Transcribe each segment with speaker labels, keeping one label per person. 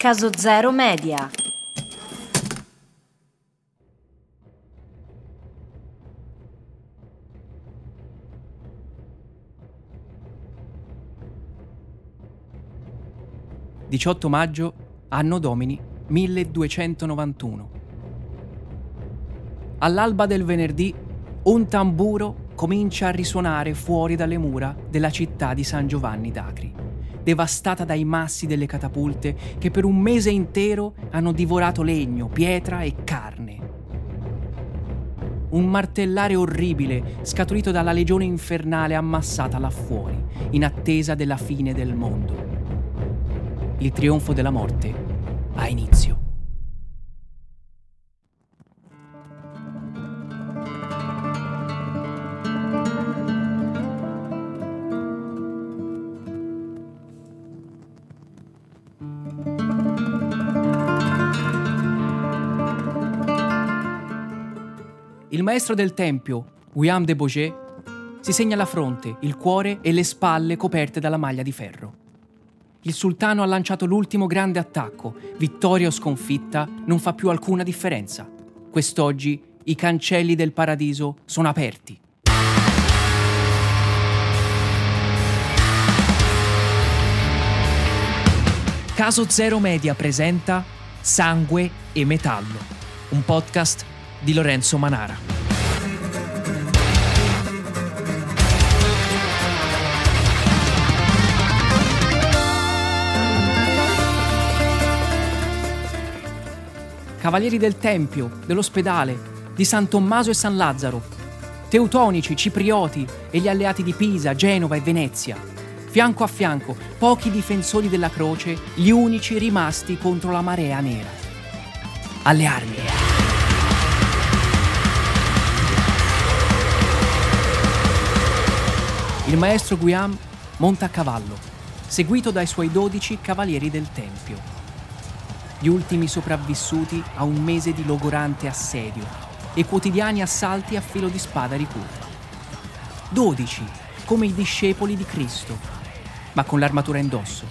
Speaker 1: Caso Zero Media.
Speaker 2: «18 maggio, anno domini 1291. All'alba del venerdì, un tamburo comincia a risuonare fuori dalle mura della città di San Giovanni d'Acri devastata dai massi delle catapulte che per un mese intero hanno divorato legno, pietra e carne. Un martellare orribile scaturito dalla legione infernale ammassata là fuori, in attesa della fine del mondo. Il trionfo della morte ha inizio. Il maestro del tempio, William de Bourget, si segna la fronte, il cuore e le spalle coperte dalla maglia di ferro. Il sultano ha lanciato l'ultimo grande attacco. Vittoria o sconfitta non fa più alcuna differenza. Quest'oggi i cancelli del paradiso sono aperti. Caso Zero Media presenta Sangue e Metallo, un podcast di Lorenzo Manara. Cavalieri del Tempio, dell'ospedale, di San Tommaso e San Lazzaro, teutonici, ciprioti e gli alleati di Pisa, Genova e Venezia. Fianco a fianco, pochi difensori della croce, gli unici rimasti contro la marea nera. Alle armi! Il maestro Guillaume monta a cavallo, seguito dai suoi dodici cavalieri del Tempio. Gli ultimi sopravvissuti a un mese di logorante assedio e quotidiani assalti a filo di spada ricurva. Dodici, come i discepoli di Cristo, ma con l'armatura indosso,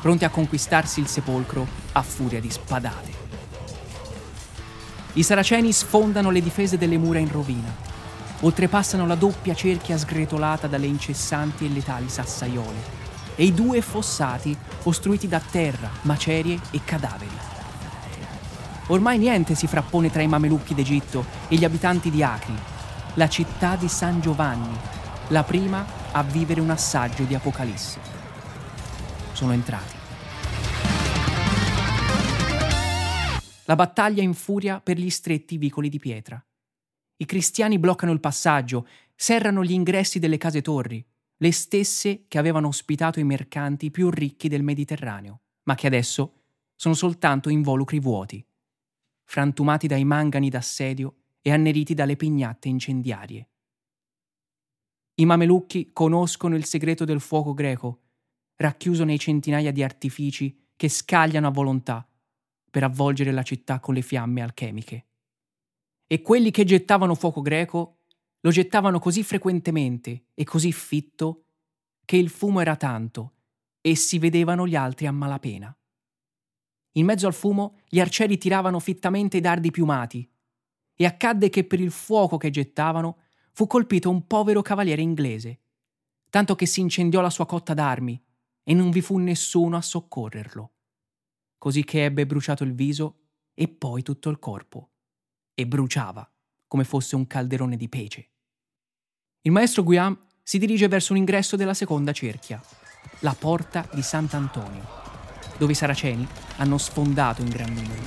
Speaker 2: pronti a conquistarsi il sepolcro a furia di spadate. I saraceni sfondano le difese delle mura in rovina oltrepassano la doppia cerchia sgretolata dalle incessanti e letali sassaiole e i due fossati ostruiti da terra, macerie e cadaveri. Ormai niente si frappone tra i mamelucchi d'Egitto e gli abitanti di Acri, la città di San Giovanni, la prima a vivere un assaggio di Apocalisse. Sono entrati. La battaglia infuria per gli stretti vicoli di pietra. I cristiani bloccano il passaggio, serrano gli ingressi delle case torri, le stesse che avevano ospitato i mercanti più ricchi del Mediterraneo, ma che adesso sono soltanto involucri vuoti, frantumati dai mangani d'assedio e anneriti dalle pignatte incendiarie. I mamelucchi conoscono il segreto del fuoco greco, racchiuso nei centinaia di artifici che scagliano a volontà per avvolgere la città con le fiamme alchemiche e quelli che gettavano fuoco greco lo gettavano così frequentemente e così fitto che il fumo era tanto e si vedevano gli altri a malapena. In mezzo al fumo gli arcieri tiravano fittamente i dardi piumati e accadde che per il fuoco che gettavano fu colpito un povero cavaliere inglese, tanto che si incendiò la sua cotta d'armi e non vi fu nessuno a soccorrerlo, così che ebbe bruciato il viso e poi tutto il corpo e bruciava come fosse un calderone di pece. Il maestro Guillaume si dirige verso un ingresso della seconda cerchia, la porta di Sant'Antonio, dove i saraceni hanno sfondato in gran numero.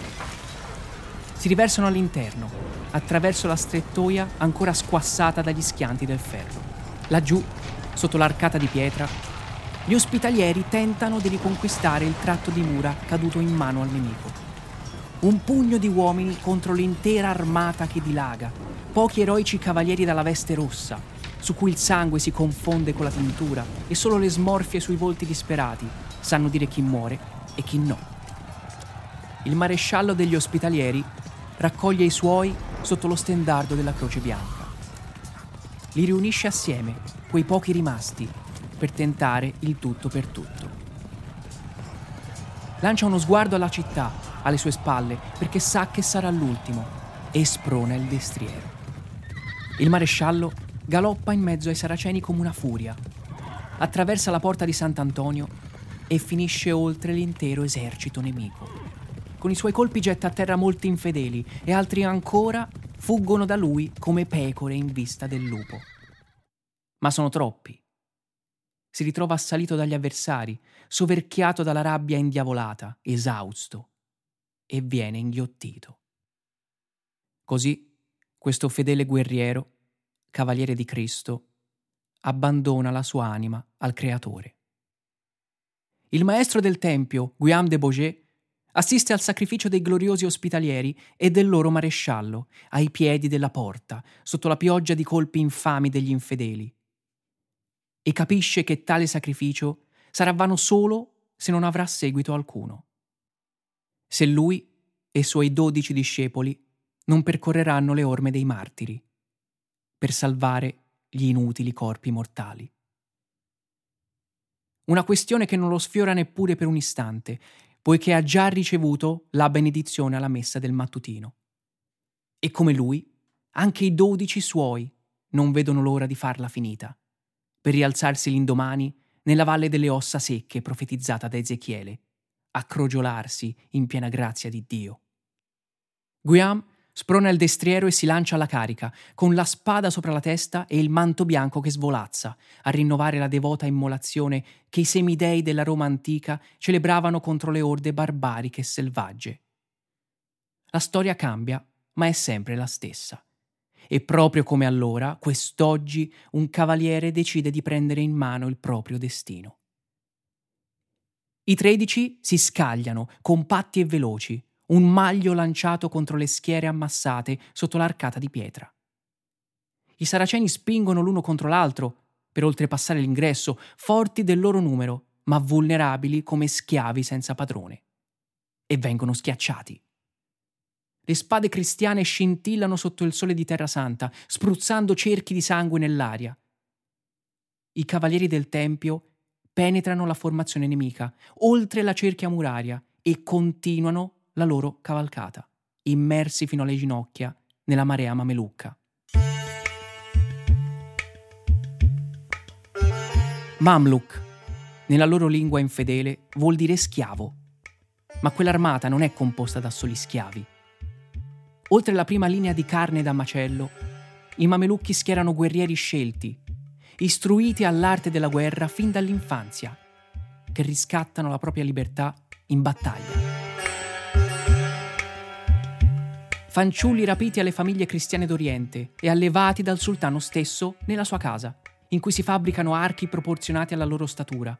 Speaker 2: Si riversano all'interno, attraverso la strettoia ancora squassata dagli schianti del ferro. Laggiù, sotto l'arcata di pietra, gli ospitalieri tentano di riconquistare il tratto di mura caduto in mano al nemico un pugno di uomini contro l'intera armata che dilaga, pochi eroici cavalieri dalla veste rossa, su cui il sangue si confonde con la tintura e solo le smorfie sui volti disperati sanno dire chi muore e chi no. Il maresciallo degli ospitalieri raccoglie i suoi sotto lo stendardo della Croce Bianca. Li riunisce assieme, quei pochi rimasti, per tentare il tutto per tutto. lancia uno sguardo alla città, alle sue spalle, perché sa che sarà l'ultimo, e sprona il destriero. Il maresciallo galoppa in mezzo ai saraceni come una furia, attraversa la porta di Sant'Antonio e finisce oltre l'intero esercito nemico. Con i suoi colpi getta a terra molti infedeli e altri ancora fuggono da lui come pecore in vista del lupo. Ma sono troppi. Si ritrova assalito dagli avversari, soverchiato dalla rabbia indiavolata, esausto, e viene inghiottito. Così questo fedele guerriero, cavaliere di Cristo, abbandona la sua anima al Creatore. Il maestro del Tempio, Guillaume de Bourget, assiste al sacrificio dei gloriosi ospitalieri e del loro maresciallo, ai piedi della porta, sotto la pioggia di colpi infami degli infedeli. E capisce che tale sacrificio sarà vano solo se non avrà seguito alcuno. Se lui e i suoi dodici discepoli non percorreranno le orme dei martiri per salvare gli inutili corpi mortali. Una questione che non lo sfiora neppure per un istante, poiché ha già ricevuto la benedizione alla messa del mattutino. E come lui, anche i dodici suoi non vedono l'ora di farla finita, per rialzarsi l'indomani nella valle delle ossa secche profetizzata da Ezechiele, a crogiolarsi in piena grazia di Dio. Guillaume Sprona il destriero e si lancia alla carica, con la spada sopra la testa e il manto bianco che svolazza, a rinnovare la devota immolazione che i semidei della Roma antica celebravano contro le orde barbariche e selvagge. La storia cambia, ma è sempre la stessa. E proprio come allora, quest'oggi, un cavaliere decide di prendere in mano il proprio destino. I tredici si scagliano, compatti e veloci, un maglio lanciato contro le schiere ammassate sotto l'arcata di pietra. I saraceni spingono l'uno contro l'altro per oltrepassare l'ingresso, forti del loro numero, ma vulnerabili come schiavi senza padrone. E vengono schiacciati. Le spade cristiane scintillano sotto il sole di Terra Santa, spruzzando cerchi di sangue nell'aria. I cavalieri del Tempio penetrano la formazione nemica, oltre la cerchia muraria, e continuano la loro cavalcata, immersi fino alle ginocchia nella marea mamelucca. Mamluk, nella loro lingua infedele, vuol dire schiavo, ma quell'armata non è composta da soli schiavi. Oltre la prima linea di carne da macello, i mamelucchi schierano guerrieri scelti, istruiti all'arte della guerra fin dall'infanzia, che riscattano la propria libertà in battaglia. fanciulli rapiti alle famiglie cristiane d'Oriente e allevati dal sultano stesso nella sua casa, in cui si fabbricano archi proporzionati alla loro statura,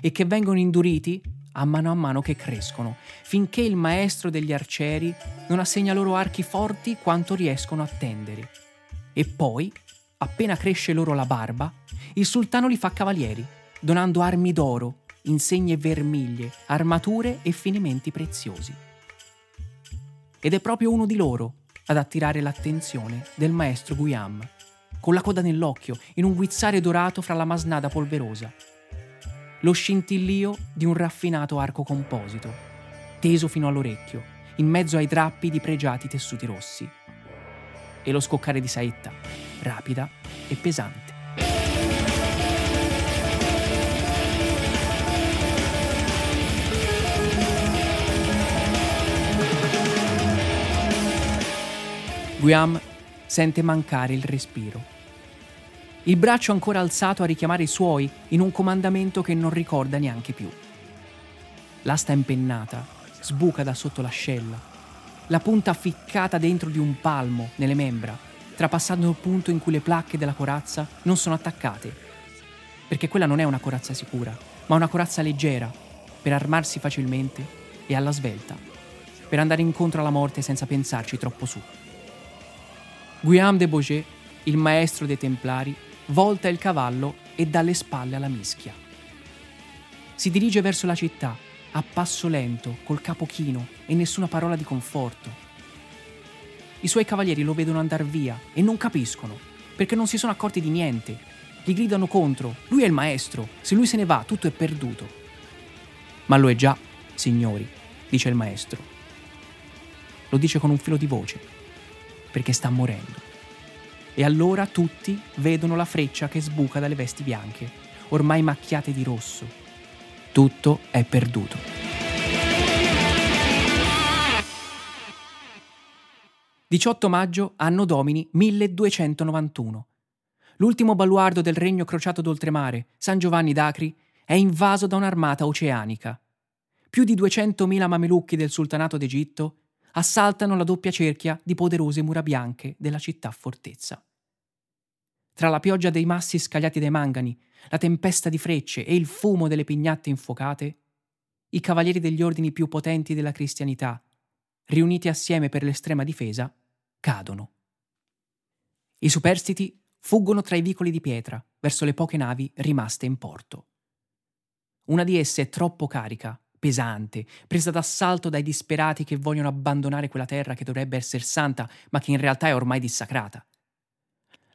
Speaker 2: e che vengono induriti a mano a mano che crescono, finché il maestro degli arcieri non assegna loro archi forti quanto riescono a tendere. E poi, appena cresce loro la barba, il sultano li fa cavalieri, donando armi d'oro, insegne vermiglie, armature e finimenti preziosi ed è proprio uno di loro ad attirare l'attenzione del maestro Guillaume, con la coda nell'occhio, in un guizzare dorato fra la masnada polverosa. Lo scintillio di un raffinato arco composito, teso fino all'orecchio, in mezzo ai drappi di pregiati tessuti rossi. E lo scoccare di saetta, rapida e pesante. Guillaume sente mancare il respiro. Il braccio ancora alzato a richiamare i suoi in un comandamento che non ricorda neanche più. L'asta impennata sbuca da sotto l'ascella, la punta ficcata dentro di un palmo nelle membra, trapassando il punto in cui le placche della corazza non sono attaccate. Perché quella non è una corazza sicura, ma una corazza leggera, per armarsi facilmente e alla svelta, per andare incontro alla morte senza pensarci troppo su. Guillaume de Bourget, il maestro dei Templari, volta il cavallo e dà le spalle alla mischia. Si dirige verso la città, a passo lento, col capo chino e nessuna parola di conforto. I suoi cavalieri lo vedono andare via e non capiscono, perché non si sono accorti di niente. Gli gridano contro, lui è il maestro, se lui se ne va tutto è perduto. Ma lo è già, signori, dice il maestro. Lo dice con un filo di voce, perché sta morendo. E allora tutti vedono la freccia che sbuca dalle vesti bianche, ormai macchiate di rosso. Tutto è perduto. 18 maggio, anno domini 1291. L'ultimo baluardo del regno crociato d'oltremare, San Giovanni d'Acri, è invaso da un'armata oceanica. Più di 200.000 mamelucchi del sultanato d'Egitto assaltano la doppia cerchia di poderose mura bianche della città fortezza. Tra la pioggia dei massi scagliati dai mangani, la tempesta di frecce e il fumo delle pignatte infuocate, i cavalieri degli ordini più potenti della cristianità riuniti assieme per l'estrema difesa, cadono. I superstiti fuggono tra i vicoli di pietra verso le poche navi rimaste in porto. Una di esse è troppo carica, pesante, presa d'assalto dai disperati che vogliono abbandonare quella terra che dovrebbe essere santa, ma che in realtà è ormai dissacrata.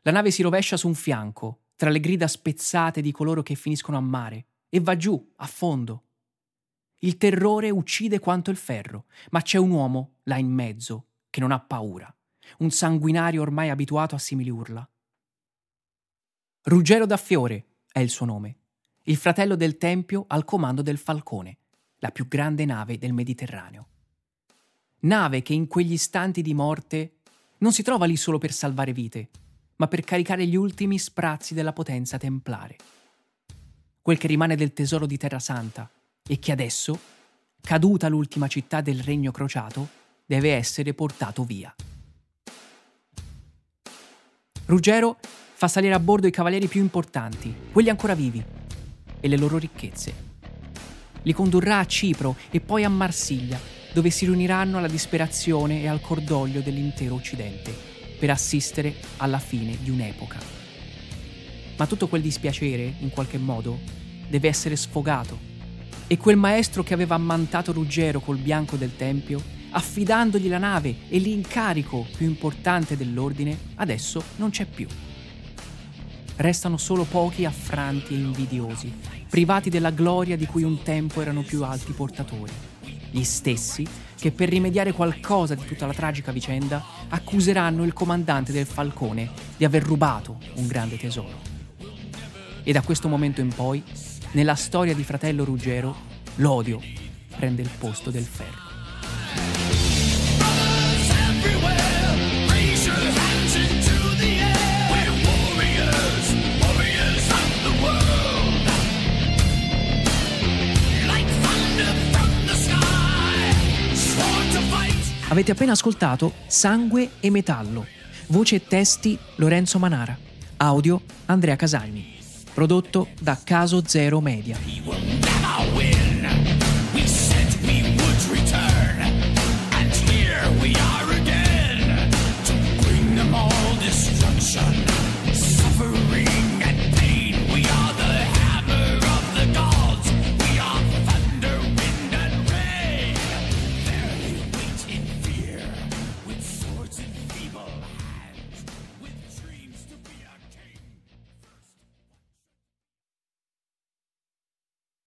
Speaker 2: La nave si rovescia su un fianco, tra le grida spezzate di coloro che finiscono a mare, e va giù, a fondo, il terrore uccide quanto il ferro, ma c'è un uomo là in mezzo che non ha paura, un sanguinario ormai abituato a simili urla. Ruggero da Fiore è il suo nome, il fratello del Tempio al comando del Falcone, la più grande nave del Mediterraneo. Nave che in quegli istanti di morte non si trova lì solo per salvare vite, ma per caricare gli ultimi sprazzi della potenza templare. Quel che rimane del tesoro di Terra Santa, e che adesso, caduta l'ultima città del regno crociato, deve essere portato via. Ruggero fa salire a bordo i cavalieri più importanti, quelli ancora vivi, e le loro ricchezze. Li condurrà a Cipro e poi a Marsiglia, dove si riuniranno alla disperazione e al cordoglio dell'intero Occidente, per assistere alla fine di un'epoca. Ma tutto quel dispiacere, in qualche modo, deve essere sfogato e quel maestro che aveva ammantato Ruggero col bianco del tempio, affidandogli la nave e l'incarico più importante dell'ordine, adesso non c'è più. Restano solo pochi affranti e invidiosi, privati della gloria di cui un tempo erano più alti portatori. Gli stessi che per rimediare qualcosa di tutta la tragica vicenda accuseranno il comandante del Falcone di aver rubato un grande tesoro. E da questo momento in poi nella storia di fratello Ruggero, l'odio prende il posto del ferro. Avete appena ascoltato Sangue e Metallo. Voce e testi Lorenzo Manara. Audio Andrea Casagni prodotto da Caso Zero Media.